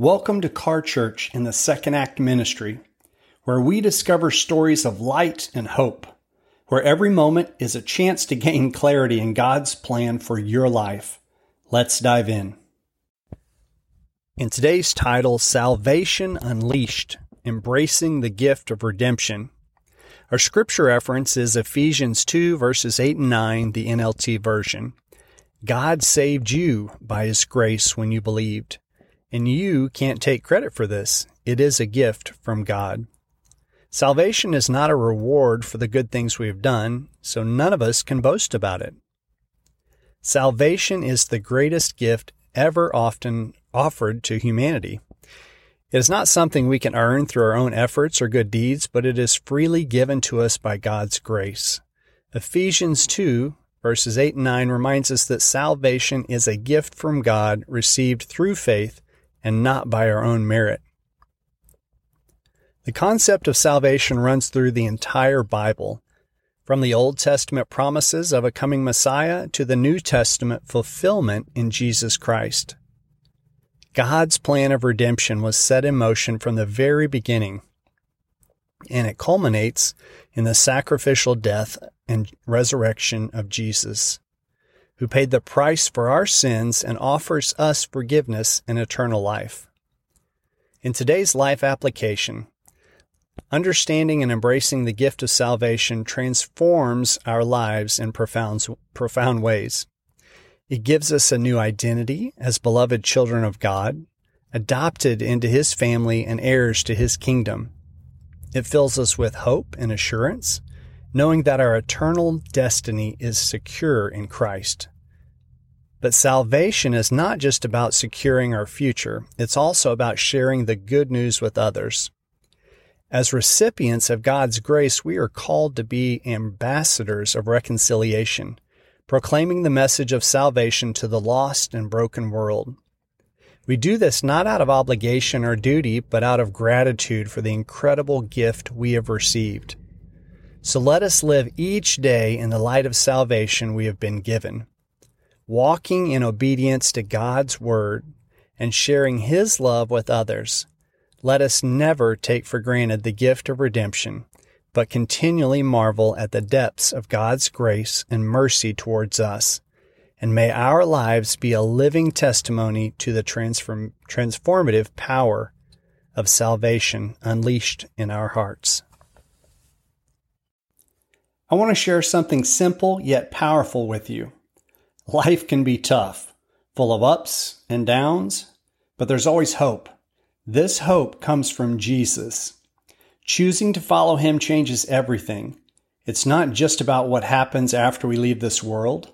Welcome to Car Church in the Second Act Ministry, where we discover stories of light and hope, where every moment is a chance to gain clarity in God's plan for your life. Let's dive in. In today's title, Salvation Unleashed Embracing the Gift of Redemption, our scripture reference is Ephesians 2, verses 8 and 9, the NLT version. God saved you by His grace when you believed. And you can't take credit for this. It is a gift from God. Salvation is not a reward for the good things we have done, so none of us can boast about it. Salvation is the greatest gift ever often offered to humanity. It is not something we can earn through our own efforts or good deeds, but it is freely given to us by God's grace. Ephesians 2 verses 8 and 9 reminds us that salvation is a gift from God received through faith and not by our own merit. The concept of salvation runs through the entire Bible, from the Old Testament promises of a coming Messiah to the New Testament fulfillment in Jesus Christ. God's plan of redemption was set in motion from the very beginning, and it culminates in the sacrificial death and resurrection of Jesus who paid the price for our sins and offers us forgiveness and eternal life. In today's life application, understanding and embracing the gift of salvation transforms our lives in profound, profound ways. It gives us a new identity as beloved children of God, adopted into His family and heirs to His kingdom. It fills us with hope and assurance knowing that our eternal destiny is secure in Christ. But salvation is not just about securing our future, it's also about sharing the good news with others. As recipients of God's grace, we are called to be ambassadors of reconciliation, proclaiming the message of salvation to the lost and broken world. We do this not out of obligation or duty, but out of gratitude for the incredible gift we have received. So let us live each day in the light of salvation we have been given, walking in obedience to God's word and sharing his love with others. Let us never take for granted the gift of redemption, but continually marvel at the depths of God's grace and mercy towards us. And may our lives be a living testimony to the transform- transformative power of salvation unleashed in our hearts. I want to share something simple yet powerful with you. Life can be tough, full of ups and downs, but there's always hope. This hope comes from Jesus. Choosing to follow him changes everything. It's not just about what happens after we leave this world.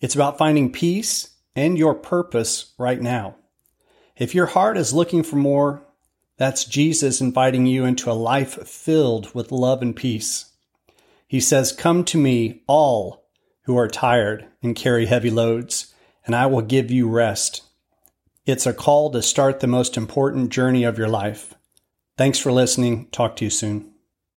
It's about finding peace and your purpose right now. If your heart is looking for more, that's Jesus inviting you into a life filled with love and peace. He says, Come to me, all who are tired and carry heavy loads, and I will give you rest. It's a call to start the most important journey of your life. Thanks for listening. Talk to you soon.